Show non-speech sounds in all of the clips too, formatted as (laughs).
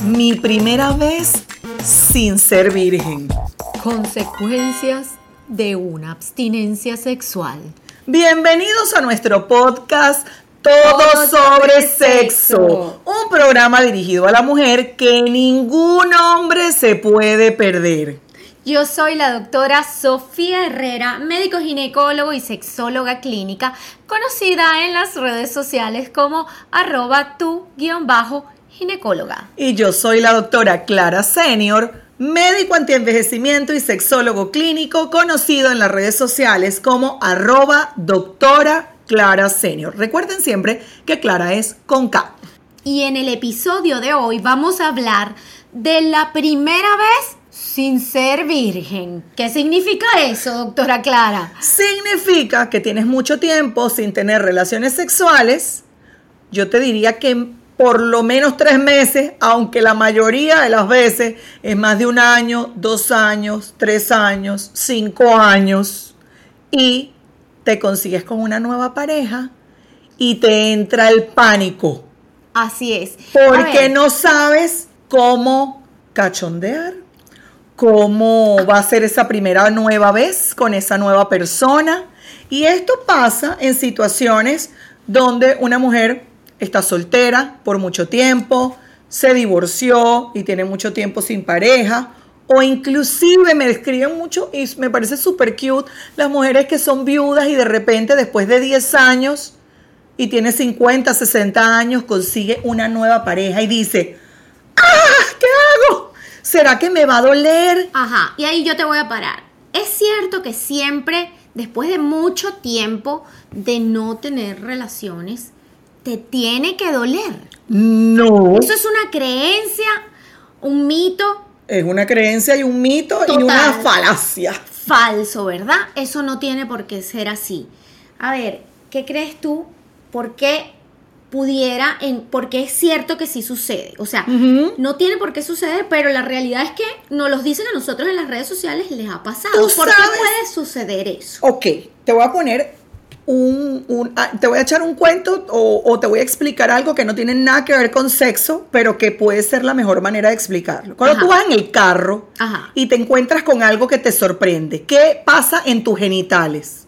Mi primera vez sin ser virgen. Consecuencias de una abstinencia sexual. Bienvenidos a nuestro podcast Todo, sobre sexo. Un programa dirigido a la mujer que ningún hombre se puede perder. Yo soy la doctora Sofía Herrera, médico ginecólogo y sexóloga clínica, conocida en las redes sociales como arroba tu-ginecóloga. Y yo soy la doctora Clara Senior, médico antienvejecimiento y sexólogo clínico, conocido en las redes sociales como arroba doctora Clara Senior. Recuerden siempre que Clara es con K. Y en el episodio de hoy vamos a hablar de la primera vez sin ser virgen. ¿Qué significa eso, doctora Clara? Significa que tienes mucho tiempo sin tener relaciones sexuales. Yo te diría que por lo menos tres meses, aunque la mayoría de las veces es más de un año, dos años, tres años, cinco años. Y te consigues con una nueva pareja y te entra el pánico. Así es. Porque no sabes cómo cachondear cómo va a ser esa primera nueva vez con esa nueva persona. Y esto pasa en situaciones donde una mujer está soltera por mucho tiempo, se divorció y tiene mucho tiempo sin pareja, o inclusive me describen mucho y me parece súper cute las mujeres que son viudas y de repente después de 10 años y tiene 50, 60 años consigue una nueva pareja y dice, ¡ah! ¿Será que me va a doler? Ajá, y ahí yo te voy a parar. Es cierto que siempre, después de mucho tiempo de no tener relaciones, te tiene que doler. No. Eso es una creencia, un mito. Es una creencia y un mito y una falacia. Falso, ¿verdad? Eso no tiene por qué ser así. A ver, ¿qué crees tú? ¿Por qué pudiera, en, porque es cierto que sí sucede. O sea, no tiene por qué suceder, pero la realidad es que nos los dicen a nosotros en las redes sociales les ha pasado. ¿Por qué puede suceder eso? Ok, te voy a poner un, ah, te voy a echar un cuento o, te voy a explicar algo que no tiene nada que ver con sexo, pero que puede ser la mejor manera de explicarlo. Cuando tú vas en el carro y te encuentras con algo que te sorprende, ¿qué pasa en tus genitales?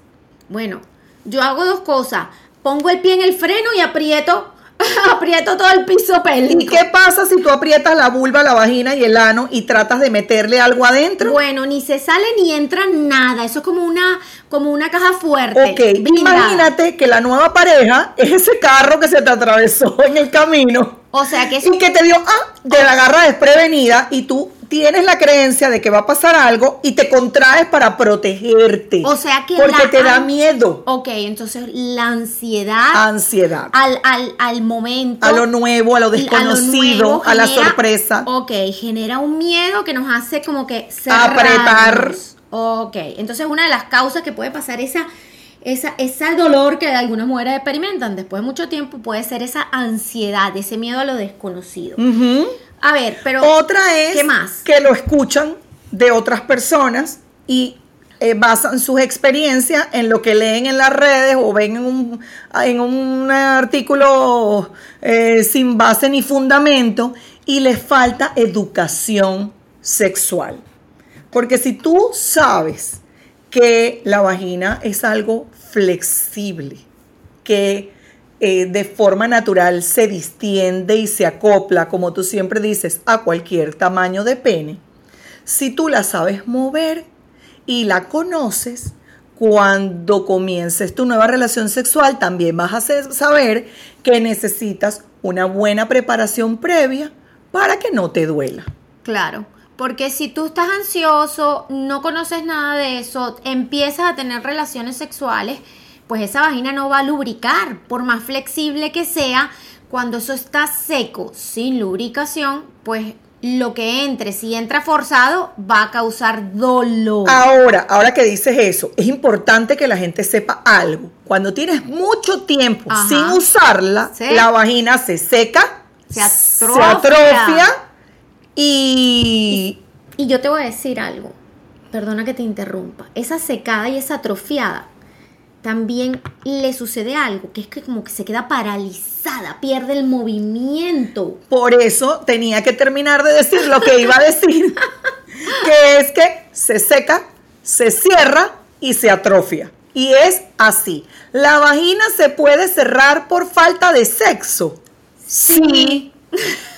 Bueno, yo hago dos cosas pongo el pie en el freno y aprieto (laughs) aprieto todo el piso pélvico. ¿Y qué pasa si tú aprietas la vulva, la vagina y el ano y tratas de meterle algo adentro? Bueno, ni se sale ni entra nada. Eso es como una, como una caja fuerte. Ok, imagínate que la nueva pareja es (laughs) ese carro que se te atravesó en el camino. O sea que Y que te dio, ah, de la garra desprevenida y tú tienes la creencia de que va a pasar algo y te contraes para protegerte. O sea que porque te da miedo. Ok, entonces la ansiedad. Ansiedad. Al, al, al momento. A lo nuevo, a lo desconocido, a, la sorpresa. Ok, genera un miedo que nos hace como que apretar. Ok, entonces una de las causas que puede pasar esa esa, ese dolor que algunas mujeres experimentan después de mucho tiempo puede ser esa ansiedad, ese miedo a lo desconocido. A ver, pero. Otra es ¿qué más? que lo escuchan de otras personas y eh, basan sus experiencias en lo que leen en las redes o ven en un, en un artículo eh, sin base ni fundamento y les falta educación sexual. Porque si tú sabes que la vagina es algo flexible, que eh, de forma natural se distiende y se acopla, como tú siempre dices, a cualquier tamaño de pene. Si tú la sabes mover y la conoces, cuando comiences tu nueva relación sexual, también vas a saber que necesitas una buena preparación previa para que no te duela. Claro. Porque si tú estás ansioso, no conoces nada de eso, empiezas a tener relaciones sexuales, pues esa vagina no va a lubricar, por más flexible que sea, cuando eso está seco, sin lubricación, pues lo que entre, si entra forzado, va a causar dolor. Ahora, ahora que dices eso, es importante que la gente sepa algo. Cuando tienes mucho tiempo sin usarla, la vagina se seca, se atrofia, y... y... yo te voy a decir algo, perdona que te interrumpa, esa secada y esa atrofiada también le sucede algo, que es que como que se queda paralizada, pierde el movimiento. Por eso tenía que terminar de decir lo que iba a decir, (laughs) que es que se seca, se cierra y se atrofia. Y es así. ¿La vagina se puede cerrar por falta de sexo? Sí.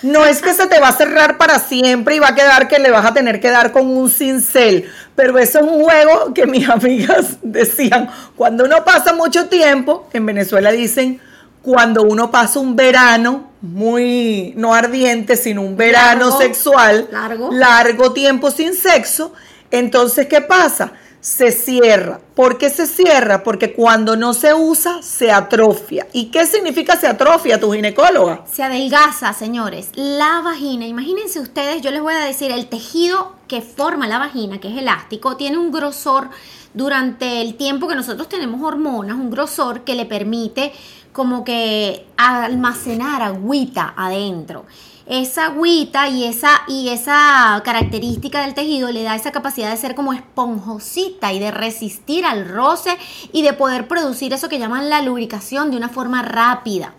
No es que se te va a cerrar para siempre y va a quedar que le vas a tener que dar con un cincel, pero eso es un juego que mis (laughs) amigas decían, cuando uno pasa mucho tiempo, en Venezuela dicen, cuando uno pasa un verano muy, no ardiente, sino un verano sexual, largo. largo tiempo sin sexo, entonces, ¿qué pasa? Se cierra. ¿Por qué se cierra? Porque cuando no se usa, se atrofia. ¿Y qué significa se atrofia, tu ginecóloga? Se adelgaza, señores. La vagina, imagínense ustedes, yo les voy a decir, el tejido que forma la vagina, que es elástico, tiene un grosor durante el tiempo que nosotros tenemos hormonas, un grosor que le permite como que almacenar agüita adentro esa agüita y esa, y esa característica del tejido le da esa capacidad de ser como esponjosita y de resistir al roce y de poder producir eso que llaman la lubricación de una forma rápida.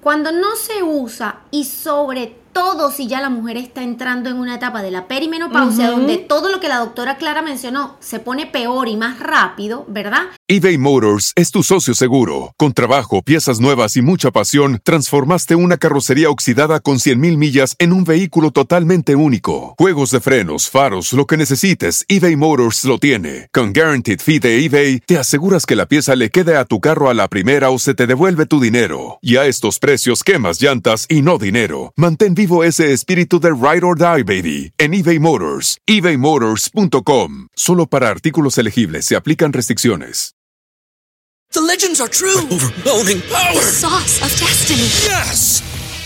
Cuando no se usa y sobre todo si ya la mujer está entrando en una etapa de la perimenopausia, donde todo lo que la doctora Clara mencionó se pone peor y más rápido, ¿verdad? eBay Motors es tu socio seguro. Con trabajo, piezas nuevas y mucha pasión, transformaste una carrocería oxidada con 100.000 millas en un vehículo totalmente único. Juegos de frenos, faros, lo que necesites, eBay Motors lo tiene. Con Guaranteed Fee de eBay, te aseguras que la pieza le quede a tu carro a la primera o se te devuelve tu dinero. Y a estos precios, quemas llantas y no dinero. Mantén vivo ese espíritu de Ride or Die, baby, en eBay Motors. ebaymotors.com. Solo para artículos elegibles se aplican restricciones. The legends are true. overwhelming power! The sauce of destiny. Yes!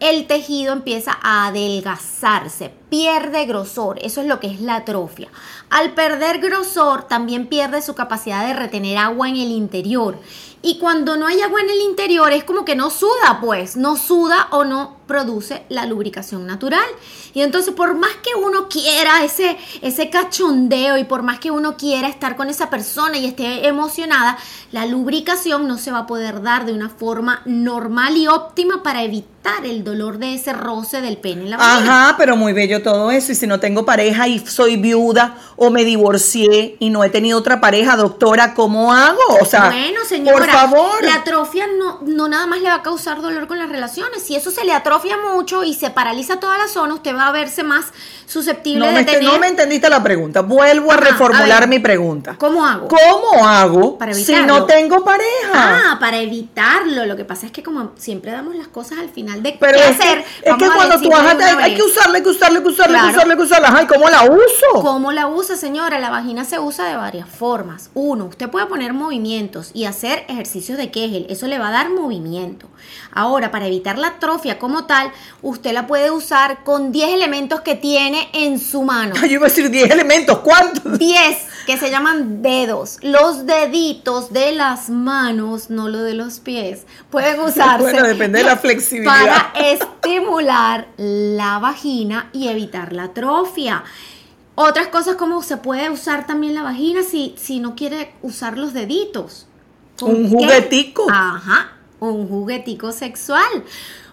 El tejido empieza a adelgazarse, pierde grosor, eso es lo que es la atrofia. Al perder grosor también pierde su capacidad de retener agua en el interior. Y cuando no hay agua en el interior es como que no suda, pues, no suda o no produce la lubricación natural. Y entonces por más que uno quiera ese, ese cachondeo y por más que uno quiera estar con esa persona y esté emocionada, la lubricación no se va a poder dar de una forma normal y óptima para evitar el dolor de ese roce del pene en la vagina. Ajá, pero muy bello todo eso. Y si no tengo pareja y soy viuda o me divorcié y no he tenido otra pareja, doctora, ¿cómo hago? O sea, bueno, señora, por favor. la atrofia no, no nada más le va a causar dolor con las relaciones. Si eso se le atrofia mucho y se paraliza toda la zona, usted va a verse más susceptible No de me, tener... no me entendiste la pregunta. Vuelvo a reformular a ver. mi pregunta. ¿Cómo hago? ¿Cómo hago Para si no tengo pareja? Ah, para evitarlo. Lo que pasa es que como siempre damos las cosas al final de Pero qué es que, hacer, es que cuando tú vas a hay que usarla, hay que usarla, hay que usarla, hay que usarla, hay que usarla. Ay, ¿cómo la uso? ¿Cómo la usa, señora? La vagina se usa de varias formas. Uno, usted puede poner movimientos y hacer ejercicios de Kegel. Eso le va a dar movimiento. Ahora, para evitar la atrofia como tal, usted la puede usar con 10 elementos que tiene en su mano. Ay, (laughs) yo iba a decir 10 elementos. ¿Cuántos? 10 que se llaman dedos. Los deditos de las manos, no lo de los pies, pueden (laughs) usarse. Bueno, depende de la flexibilidad. Para estimular la vagina y evitar la atrofia. Otras cosas como se puede usar también la vagina si, si no quiere usar los deditos. ¿Con Un juguetico. Ajá, un juguetico sexual.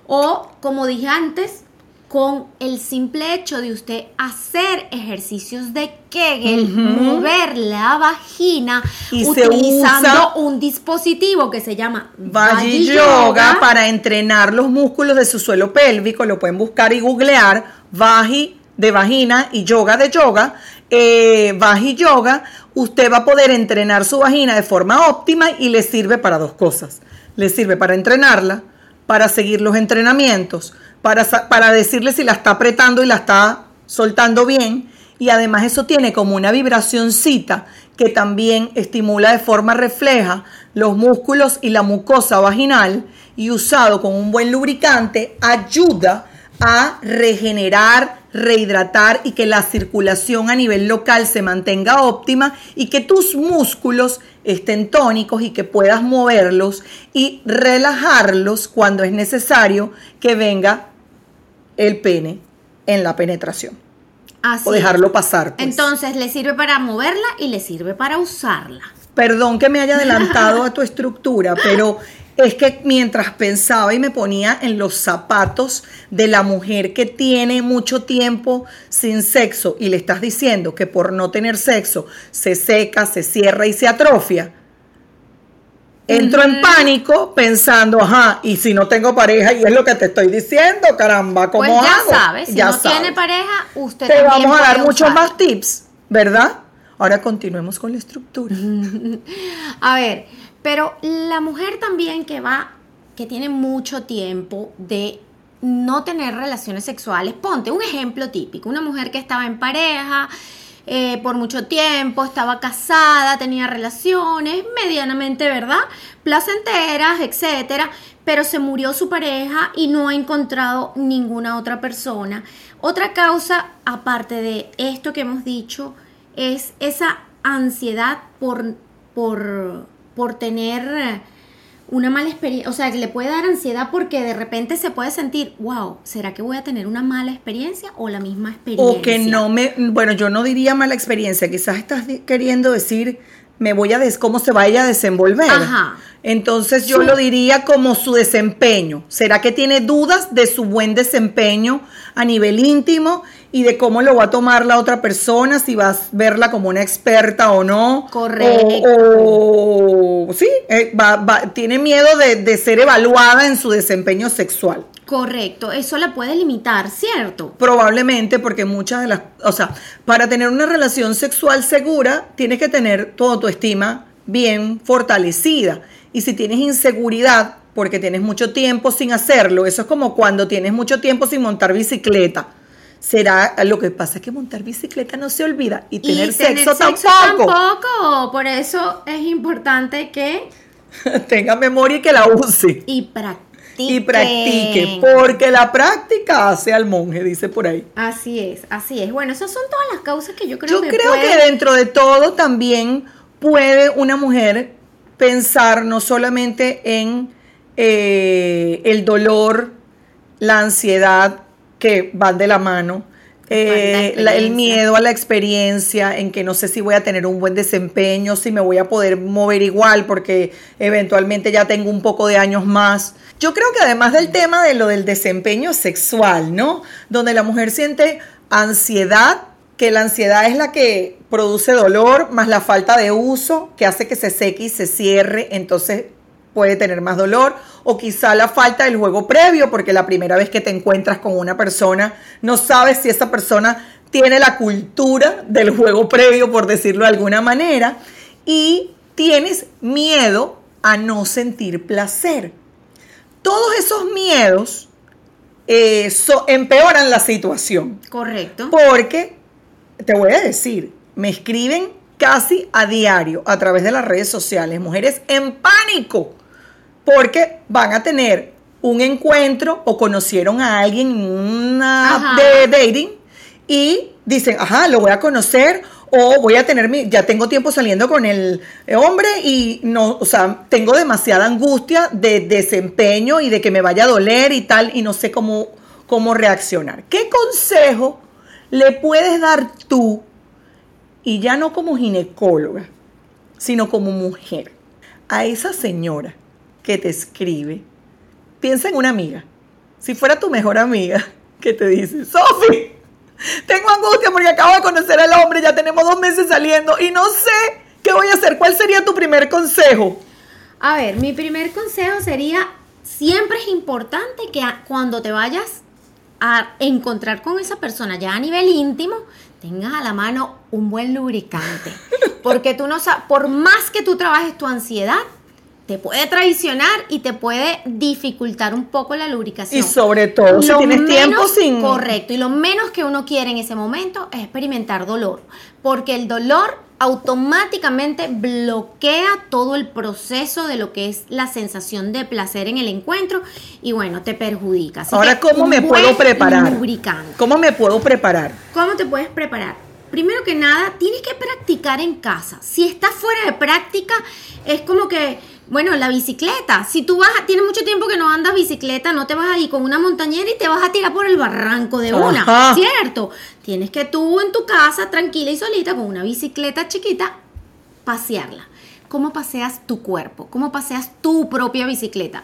O, como dije antes, con el simple hecho de usted hacer ejercicios de Kegel, mover la vagina Y se utilizando usa un dispositivo que se llama Vagi Vagi Yoga para entrenar los músculos de su suelo pélvico. Lo pueden buscar y googlear. Vagi de vagina y yoga de yoga. Eh, Vagi Yoga. Usted va a poder entrenar su vagina de forma óptima y le sirve para dos cosas. Le sirve para entrenarla, para seguir los entrenamientos, para, para decirle si la está apretando y la está soltando bien. y además eso tiene como una vibracióncita que también estimula de forma refleja los músculos y la mucosa vaginal y usado con un buen lubricante ayuda a regenerar, rehidratar y que la circulación a nivel local se mantenga óptima y que tus músculos estén tónicos y que puedas moverlos y relajarlos cuando es necesario que venga el pene en la penetración. Así o dejarlo pasar. pues. Entonces le sirve para moverla y le sirve para usarla. Perdón que me haya adelantado a tu estructura, pero es que mientras pensaba y me ponía en los zapatos de la mujer que tiene mucho tiempo sin sexo y le estás diciendo que por no tener sexo se seca, se cierra y se atrofia, entro en pánico pensando, ajá, y si no tengo pareja y es lo que te estoy diciendo, caramba, ¿cómo pues ya hago? sabes, si Ya no sabes. tiene pareja, usted Te también vamos a dar muchos más tips, ¿verdad? Ahora continuemos con la estructura. (laughs) A ver, pero la mujer también que va, que tiene mucho tiempo de no tener relaciones sexuales, ponte un ejemplo típico, una mujer que estaba en pareja eh, por mucho tiempo, estaba casada, tenía relaciones medianamente, ¿verdad? Placenteras, etcétera, pero se murió su pareja y no ha encontrado ninguna otra persona. Otra causa, aparte de esto que hemos dicho, es esa ansiedad por, por, por tener eh, una mala experiencia, o sea, que le puede dar ansiedad porque de repente se puede sentir, wow, ¿será que voy a tener una mala experiencia o la misma experiencia? O que no me, bueno, yo no diría mala experiencia, quizás estás queriendo decir, me voy a des, cómo se vaya a desenvolver. Ajá. Entonces yo lo diría como su desempeño. ¿Será que tiene dudas de su buen desempeño a nivel íntimo y de cómo lo va a tomar la otra persona, si vas a verla como una experta o no? Correcto. O, o- sí, eh, va- va- tiene miedo de, de ser evaluada en su desempeño sexual. Correcto, eso la puede limitar, ¿cierto? Probablemente porque muchas de las, o sea, para tener una relación sexual segura, tienes que tener tu autoestima bien fortalecida. Y si tienes inseguridad porque tienes mucho tiempo sin hacerlo, eso es como cuando tienes mucho tiempo sin montar bicicleta. Será, lo que pasa es que montar bicicleta no se olvida y tener, y sexo, tener sexo tampoco. tampoco. Por eso es importante que (laughs) Tenga memoria y que la use. y practique. Y practique, porque la práctica hace al monje, dice por ahí. Así es, así es. Bueno, esas son todas las causas que yo creo Yo que creo pueden- que dentro de todo también puede una mujer pensar no solamente en eh, el dolor, la ansiedad que van de la mano, eh, la- el miedo a la experiencia, en que no sé si voy a tener un buen desempeño, si me voy a poder mover igual, porque eventualmente ya tengo un poco de años más. Yo creo que además del tema de lo del desempeño sexual, ¿no? Donde la mujer siente ansiedad, que la ansiedad es la que produce dolor, más la falta de uso, que hace que se seque y se cierre, entonces puede tener más dolor, o quizá la falta del juego previo, porque la primera vez que te encuentras con una persona, no sabes si esa persona tiene la cultura del juego previo, por decirlo de alguna manera, y tienes miedo a no sentir placer. Todos esos miedos eh, so- empeoran la situación. Correcto. Porque, te voy a decir, me escriben casi a diario a través de las redes sociales, mujeres en pánico, porque van a tener un encuentro o conocieron a alguien en una app de dating y dicen, ajá, lo voy a conocer o voy a tener mi, ya tengo tiempo saliendo con el hombre y no, o sea, tengo demasiada angustia de desempeño y de que me vaya a doler y tal y no sé cómo, cómo reaccionar. ¿Qué consejo le puedes dar tú y ya no como ginecóloga, sino como mujer, a esa señora que te escribe? Piensa en una amiga. Si fuera tu mejor amiga, (laughs) que te dice, Sofi, tengo angustia porque acabo de conocer al hombre, ya tenemos dos meses saliendo y no sé qué voy a hacer. ¿Cuál sería tu primer consejo? A ver, mi primer consejo sería, siempre es importante que cuando te vayas a encontrar con esa persona ya a nivel íntimo, tengas a la mano un buen lubricante. (laughs) Porque tú no sabes, por más que tú trabajes tu ansiedad, te puede traicionar y te puede dificultar un poco la lubricación. Y sobre todo si Lo tienes tiempo sin... Correcto, y lo menos que uno quiere en ese momento es experimentar dolor, porque el dolor automáticamente bloquea todo el proceso de lo que es la sensación de placer en el encuentro y bueno, te perjudica. Así Ahora, ¿cómo me puedo preparar? lubricante. ¿Cómo me puedo preparar? ¿Cómo te puedes preparar? Primero que nada, tienes que practicar en casa. Si estás fuera de práctica, es como que, bueno, la bicicleta. Si tú vas, a- tienes mucho tiempo que no andas bicicleta, no te vas a ir con una montañera y te vas a tirar por el barranco de una, Ajá. ¿cierto? Tienes que tú en tu casa, tranquila y solita, con una bicicleta chiquita, pasearla. ¿Cómo paseas tu cuerpo? ¿Cómo paseas tu propia bicicleta?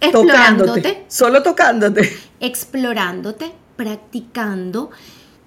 Explorándote. Tocándote. Solo tocándote. explorándote, practicando,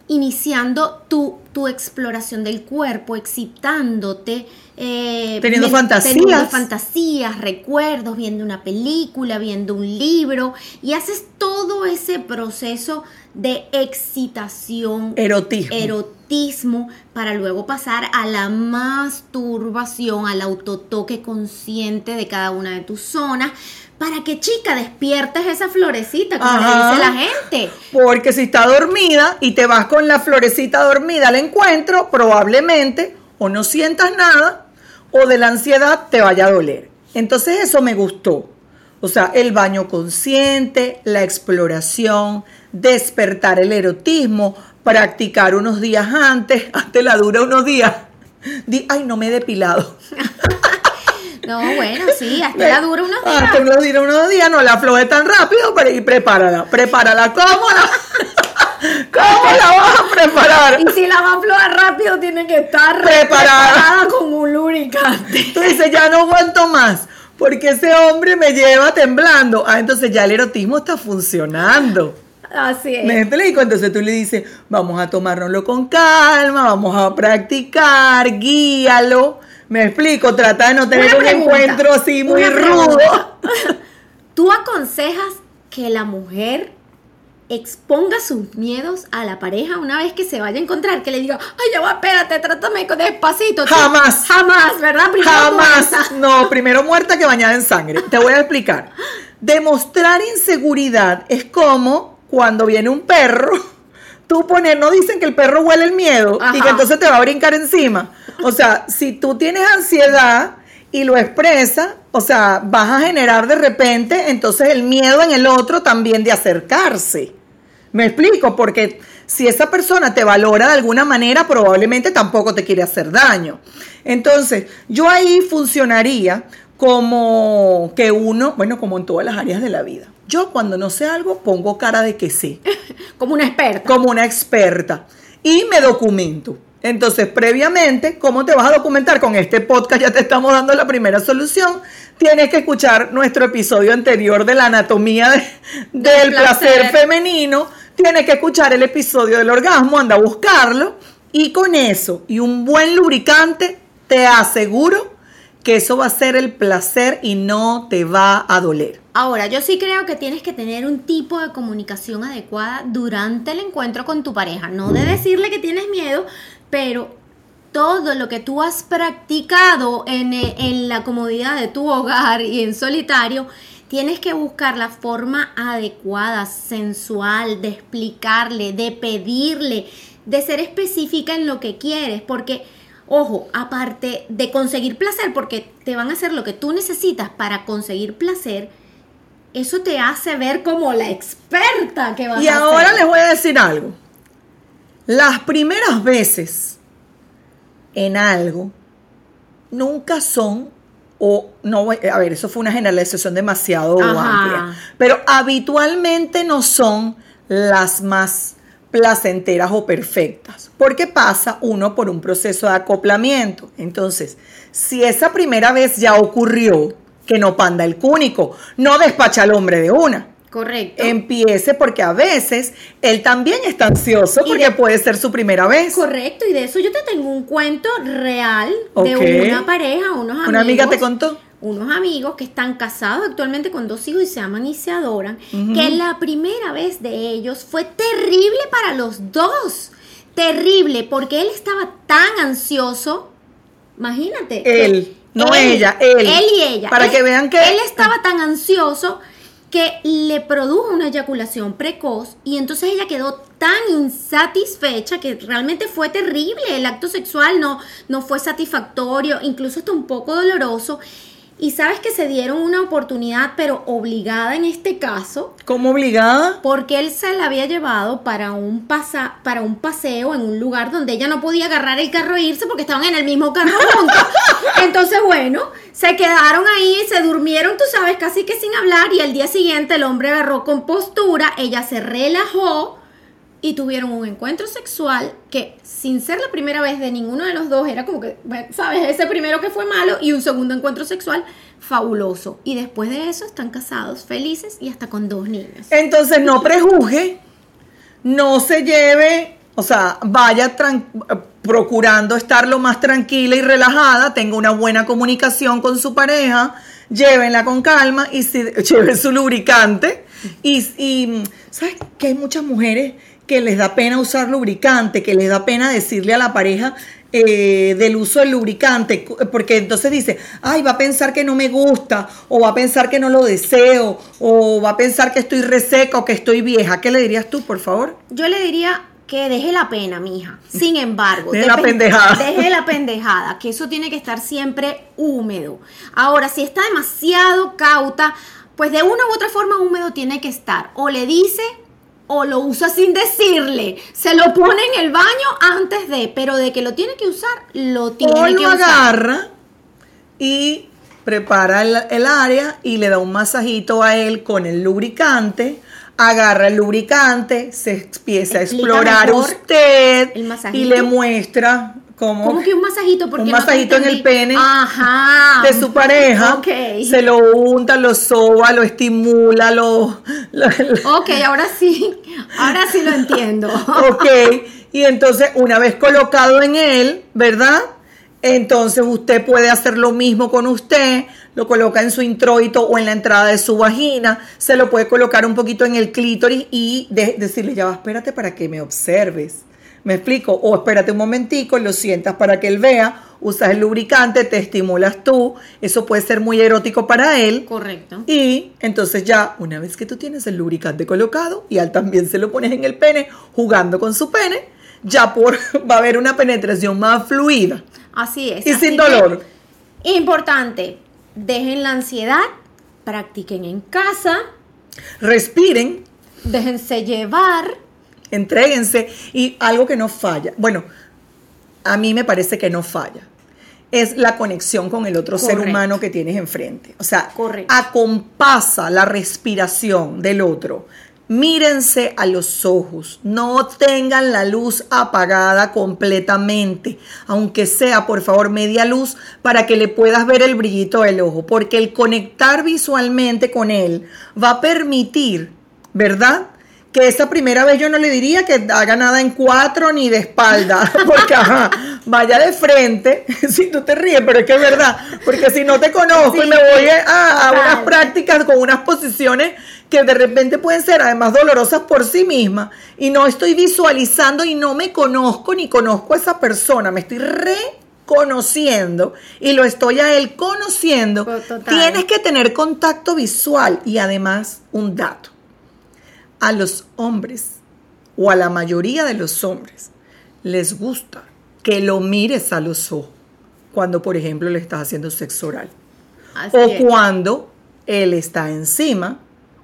iniciando tu, tu exploración del cuerpo, excitándote, eh, Teniendo men- fantasías. teniendo fantasías, recuerdos, viendo una película, viendo un libro, y haces todo ese proceso de excitación, Erotismo. erotismo, para luego pasar a la masturbación, al autotoque consciente de cada una de tus zonas, para que chica despiertes esa florecita, como le Ajá. dice la gente. Porque si está dormida y te vas con la florecita dormida al encuentro, probablemente o no sientas nada o de la ansiedad te vaya a doler. Entonces eso me gustó. O sea, el baño consciente, la exploración, despertar el erotismo, practicar unos días antes, (laughs) antes la dura unos días. Di, ay, no me he depilado. (laughs) No, bueno, sí, hasta la dura unos días. Hasta unos días, unos días, no la afloje tan rápido, pero y prepárala, prepárala. ¿Cómo la, (laughs) ¿Cómo la vas a preparar? Y si la va a aflojar rápido, tiene que estar Preparada. preparada con un lubricante. Tú dices, ya no aguanto más, porque ese hombre me lleva temblando. Ah, entonces ya el erotismo está funcionando. Así es. ¿Me explico? Entonces tú le dices, vamos a tomárnoslo con calma, vamos a practicar, guíalo. Me explico, trata de no tener un encuentro así muy rudo. (laughs) ¿Tú aconsejas que la mujer exponga sus miedos a la pareja una vez que se vaya a encontrar? Que le diga, ay, ya va, espérate, trátame con- despacito. Tú- Jamás. Jamás, ¿verdad? Primero Jamás. muerta. No, primero muerta que bañada en sangre. Te voy a explicar. (laughs) Demostrar inseguridad es como cuando viene un perro. (laughs) Tú pones, no dicen que el perro huele el miedo y que entonces te va a brincar encima. O sea, si tú tienes ansiedad y lo expresas, o sea, vas a generar de repente entonces el miedo en el otro también de acercarse. Me explico, porque si esa persona te valora de alguna manera, probablemente tampoco te quiere hacer daño. Entonces, yo ahí funcionaría como que uno, bueno, como en todas las áreas de la vida. Yo cuando no sé algo, pongo cara de que sé, (laughs) Como una experta. como una experta, y me documento. Entonces, previamente, ¿cómo te vas a documentar? Con este podcast ya te estamos dando la primera solución. Tienes que escuchar nuestro episodio anterior de la anatomía de- del placer. placer. femenino. Tienes que escuchar el episodio del orgasmo, anda a buscarlo. Y con eso y un buen lubricante, te aseguro que eso va a ser el placer y no te va a doler. Ahora, yo sí creo que tienes que tener un tipo de comunicación adecuada durante el encuentro con tu pareja. No de decirle que tienes miedo, pero todo lo que tú has practicado en, en la comodidad de tu hogar y en solitario, tienes que buscar la forma adecuada, sensual, de explicarle, de pedirle, de ser específica en lo que quieres, porque, ojo, aparte de conseguir placer, porque te van a hacer lo que tú necesitas para conseguir placer, eso te hace ver como la experta que vas Y a ahora ser. les voy a decir algo. Las primeras veces en algo nunca son, o no, voy- a ver, eso fue una generalización demasiado Ajá. amplia, pero habitualmente no son las más placenteras o perfectas, porque pasa uno por un proceso de acoplamiento. Entonces, si esa primera vez ya ocurrió, que no panda el cúnico, no despacha al hombre de una Correcto. empiece porque a veces él también está ansioso porque de- puede ser su primera vez. Correcto, y de eso yo te tengo un cuento real de una pareja, unos amigos. Una amiga te contó. Unos amigos que están casados actualmente con dos hijos y se aman y se adoran. Que la primera vez de ellos fue terrible para los dos. Terrible, porque él estaba tan ansioso. Imagínate. Él, no ella, él. Él y ella. Para Él- que vean que- Él estaba tan ansioso que le produjo una eyaculación precoz y entonces ella quedó tan insatisfecha que realmente fue terrible. El acto sexual no, no fue satisfactorio, incluso hasta un poco doloroso. Y sabes que se dieron una oportunidad, pero obligada en este caso, ¿Cómo obligada? porque él se la había llevado para un, pasa, para un paseo en un lugar donde ella no podía agarrar el carro e irse porque estaban en el mismo carro (laughs) juntos. Entonces, bueno, se quedaron ahí, se durmieron, tú sabes, casi que sin hablar y al día siguiente el hombre agarró con postura, ella se relajó y tuvieron un encuentro sexual que sin ser la primera vez de ninguno de los dos era como que, sabes, ese primero que fue malo y un segundo encuentro sexual fabuloso. Y después de eso están casados, felices y hasta con dos niños. Entonces no prejuzgue, no se lleve, o sea, vaya procurando estar lo más tranquila y relajada, tenga una buena comunicación con su pareja, llévenla con calma y si, (laughs) lleve su lubricante. Y, y, ¿sabes que hay muchas mujeres que les da pena usar lubricante, que les da pena decirle a la pareja eh, del uso del lubricante, cu- porque entonces dice, ay, va a pensar que no me gusta, o va a pensar que no lo deseo, o va a pensar que estoy reseca o que estoy vieja. ¿Qué le dirías tú, por favor? Yo le diría que deje la pena, mija. Sin embargo, Deje la pendejada. Deje la pendejada, que eso tiene que estar siempre húmedo. Ahora, si está demasiado cauta, pues de una u otra forma húmedo tiene que estar. O le dice o lo usa sin decirle. Se lo pone en el baño antes de, pero de que lo tiene que usar, lo tiene o que lo usar. agarra y prepara el, el área y le da un masajito a él con el lubricante. Agarra el lubricante, se empieza a explorar usted y le muestra cómo, ¿Cómo que un masajito? Porque un no masajito en el pene Ajá. de su pareja. Se lo unta, lo soba, lo estimula, lo, lo- lo- Ok, ahora sí. Ahora sí lo entiendo. (laughs) Ok, y entonces una vez colocado en él, ¿verdad? Entonces usted puede hacer lo mismo con usted, lo coloca en su introito o en la entrada de su vagina, se lo puede colocar un poquito en el clítoris y de- decirle, ya va, espérate para que me observes. ¿Me explico? O espérate un momentico, lo sientas para que él vea, usas el lubricante, te estimulas tú, eso puede ser muy erótico para él. Correcto. Y entonces ya, una vez que tú tienes el lubricante colocado y al también se lo pones en el pene, jugando con su pene, ya por, (laughs) va a haber una penetración más fluida Así es. y Así sin dolor. Importante, dejen la ansiedad, practiquen en casa, Respiren, déjense llevar. Entréguense y algo que no falla. Bueno, a mí me parece que no falla. Es la conexión con el otro ser humano que tienes enfrente. O sea, Correcto. acompasa la respiración del otro. Mírense a los ojos, no tengan la luz apagada completamente, aunque sea por favor media luz para que le puedas ver el brillito del ojo, porque el conectar visualmente con él va a permitir, ¿verdad? Que esa primera vez yo no le diría que haga nada en cuatro ni de espalda, (laughs) porque ajá, vaya de frente, (laughs) si tú te ríes, pero es que es verdad, porque si no te conozco y me voy a, a unas prácticas con unas posiciones que de repente pueden ser además dolorosas por sí mismas y no estoy visualizando y no me conozco ni conozco a esa persona, me estoy reconociendo y lo estoy a él conociendo, Total. tienes que tener contacto visual y además un dato. A los hombres o a la mayoría de los hombres les gusta que lo mires a los ojos cuando, por ejemplo, le estás haciendo sexo oral. Así o es. cuando él está encima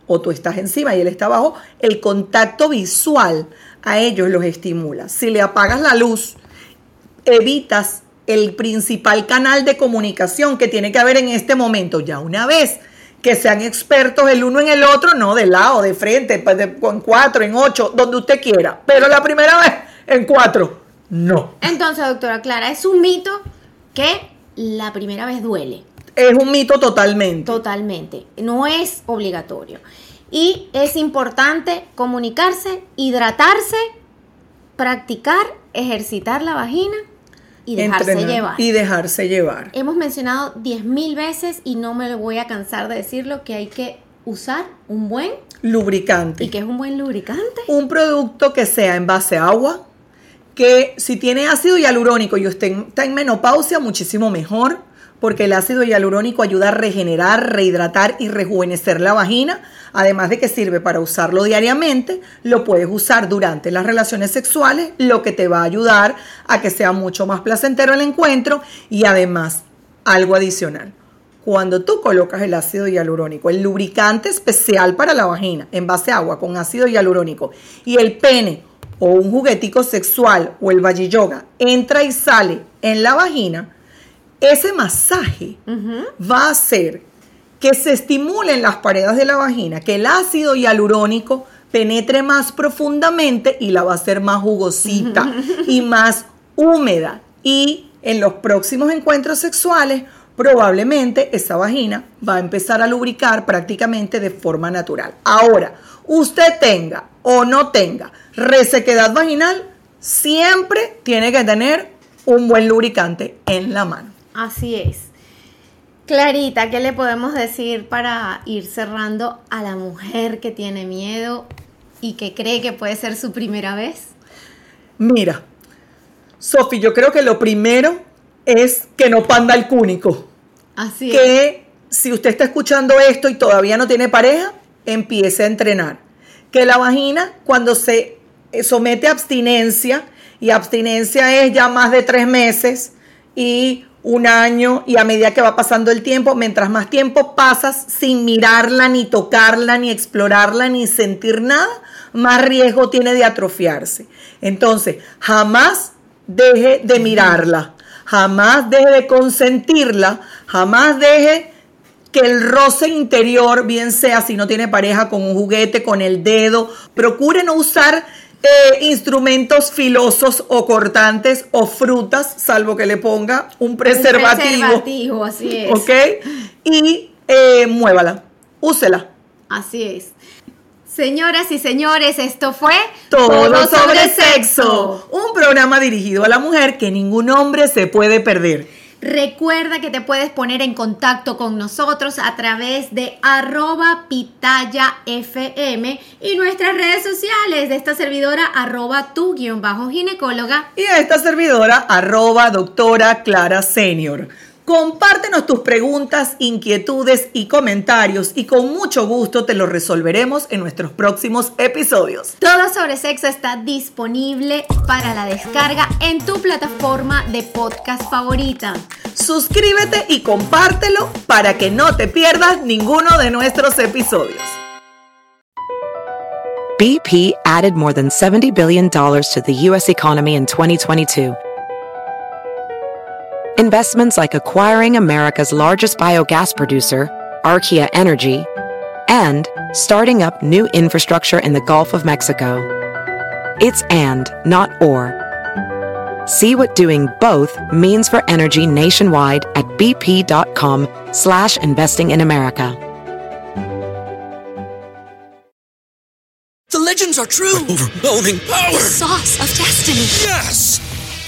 o tú estás encima y él está abajo, el contacto visual a ellos los estimula. Si le apagas la luz, evitas el principal canal de comunicación que tiene que haber en este momento. Ya una vez que sean expertos el uno en el otro, no de lado, de frente, pues, de- en cuatro, en ocho, donde usted quiera. Pero la primera vez, en cuatro, no. Entonces, doctora Clara, es un mito que la primera vez duele. Es un mito totalmente. Totalmente. No es obligatorio. Y es importante comunicarse, hidratarse, practicar, ejercitar la vagina y dejarse Entrenar llevar. Y dejarse llevar. Hemos mencionado 10.000 veces y no me voy a cansar de decirlo que hay que usar un buen Lubricante. y que es un buen lubricante. un producto que sea en base a agua, que si tiene ácido hialurónico y usted está en menopausia, muchísimo mejor, porque el ácido hialurónico ayuda a regenerar, rehidratar y rejuvenecer la vagina, además de que sirve para usarlo diariamente, lo puedes usar durante las relaciones sexuales, lo que te va a ayudar a que sea mucho más placentero el encuentro y además algo adicional. Cuando tú colocas el ácido hialurónico, el lubricante especial para la vagina en base a agua con ácido hialurónico y el pene o un juguetico sexual o el Valley Yoga entra y sale en la vagina, ese masaje va a hacer que se estimulen las paredes de la vagina, que el ácido hialurónico penetre más profundamente y la va a hacer más jugosita y más húmeda. Y en los próximos encuentros sexuales, probablemente esa vagina va a empezar a lubricar prácticamente de forma natural. Ahora, usted tenga o no tenga resequedad vaginal, siempre tiene que tener un buen lubricante en la mano. Así es. Clarita, ¿qué le podemos decir para ir cerrando a la mujer que tiene miedo y que cree que puede ser su primera vez? Mira, Sofi, yo creo que lo primero es que no panda el cúnico. Así es. Que si usted está escuchando esto y todavía no tiene pareja, empiece a entrenar. Que la vagina, cuando se eh, somete a abstinencia, y abstinencia es ya más de tres meses y un año, y a medida que va pasando el tiempo, mientras más tiempo pasas sin mirarla, ni tocarla, ni explorarla, ni sentir nada, más riesgo tiene de atrofiarse. Entonces, jamás deje de mirarla, jamás deje de consentirla, jamás deje que el roce interior, bien sea si no tiene pareja, con un juguete, con el dedo, procure no usar eh, instrumentos filosos o cortantes o frutas, salvo que le ponga un Un preservativo. preservativo, así es. ¿Ok? Y eh, muévala, úsela. Así es. Señoras y señores, esto fue Todo, sobre sexo. Un programa dirigido a la mujer que ningún hombre se puede perder. Recuerda que te puedes poner en contacto con nosotros a través de arroba pitaya fm y nuestras redes sociales de esta servidora arroba tu guion bajo ginecóloga. Y a esta servidora, arroba doctora Clara Senior. Compártenos tus preguntas, inquietudes y comentarios y con mucho gusto te los resolveremos en nuestros próximos episodios. Todo sobre sexo está disponible para la descarga en tu plataforma de podcast favorita. Suscríbete y compártelo para que no te pierdas ninguno de nuestros episodios. BP added more than $70 billion to the U.S. economy in 2022. Investments like acquiring America's largest biogas producer, Archaea Energy, and starting up new infrastructure in the Gulf of Mexico. It's and, not or. See what doing both means for energy nationwide at bp.com slash investing in America. The legends are true. overwhelming power! The sauce of destiny. Yes!